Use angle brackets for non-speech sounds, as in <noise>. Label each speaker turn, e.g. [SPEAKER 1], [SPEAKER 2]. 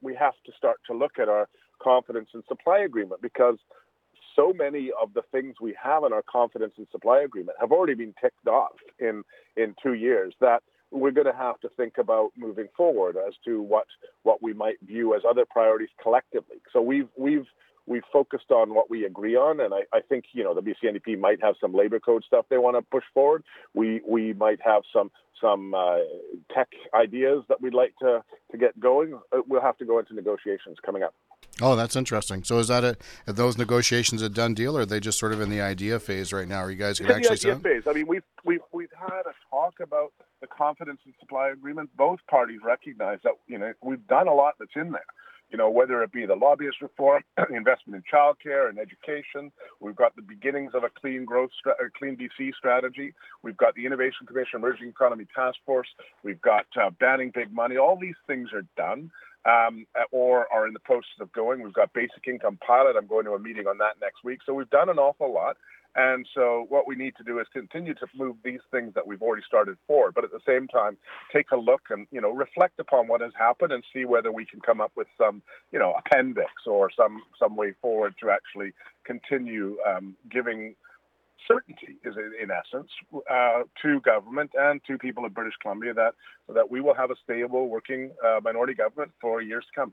[SPEAKER 1] we, have to start to look at our confidence and supply agreement because so many of the things we have in our confidence and supply agreement have already been ticked off in in two years that we're going to have to think about moving forward as to what what we might view as other priorities collectively. So we've we've we've focused on what we agree on, and I, I think you know the BC NDP might have some labor code stuff they want to push forward. We we might have some some uh, tech ideas that we'd like to to get going. Uh, we'll have to go into negotiations coming up.
[SPEAKER 2] Oh, that's interesting. So is that a, are those negotiations a done deal, or are they just sort of in the idea phase right now? Are you guys
[SPEAKER 1] going to
[SPEAKER 2] actually
[SPEAKER 1] the idea phase? I mean, we've we've we've had a talk about the confidence and supply agreement. Both parties recognize that you know we've done a lot that's in there you know, whether it be the lobbyist reform, <clears throat> investment in childcare and education. We've got the beginnings of a clean growth, stra- clean BC strategy. We've got the Innovation Commission Emerging Economy Task Force. We've got uh, banning big money. All these things are done. Um, or are in the process of going. We've got basic income pilot. I'm going to a meeting on that next week. So we've done an awful lot. And so what we need to do is continue to move these things that we've already started forward, but at the same time, take a look and, you know, reflect upon what has happened and see whether we can come up with some, you know, appendix or some, some way forward to actually continue um, giving certainty is in essence uh, to government and to people of British Columbia that that we will have a stable working uh, minority government for years to come.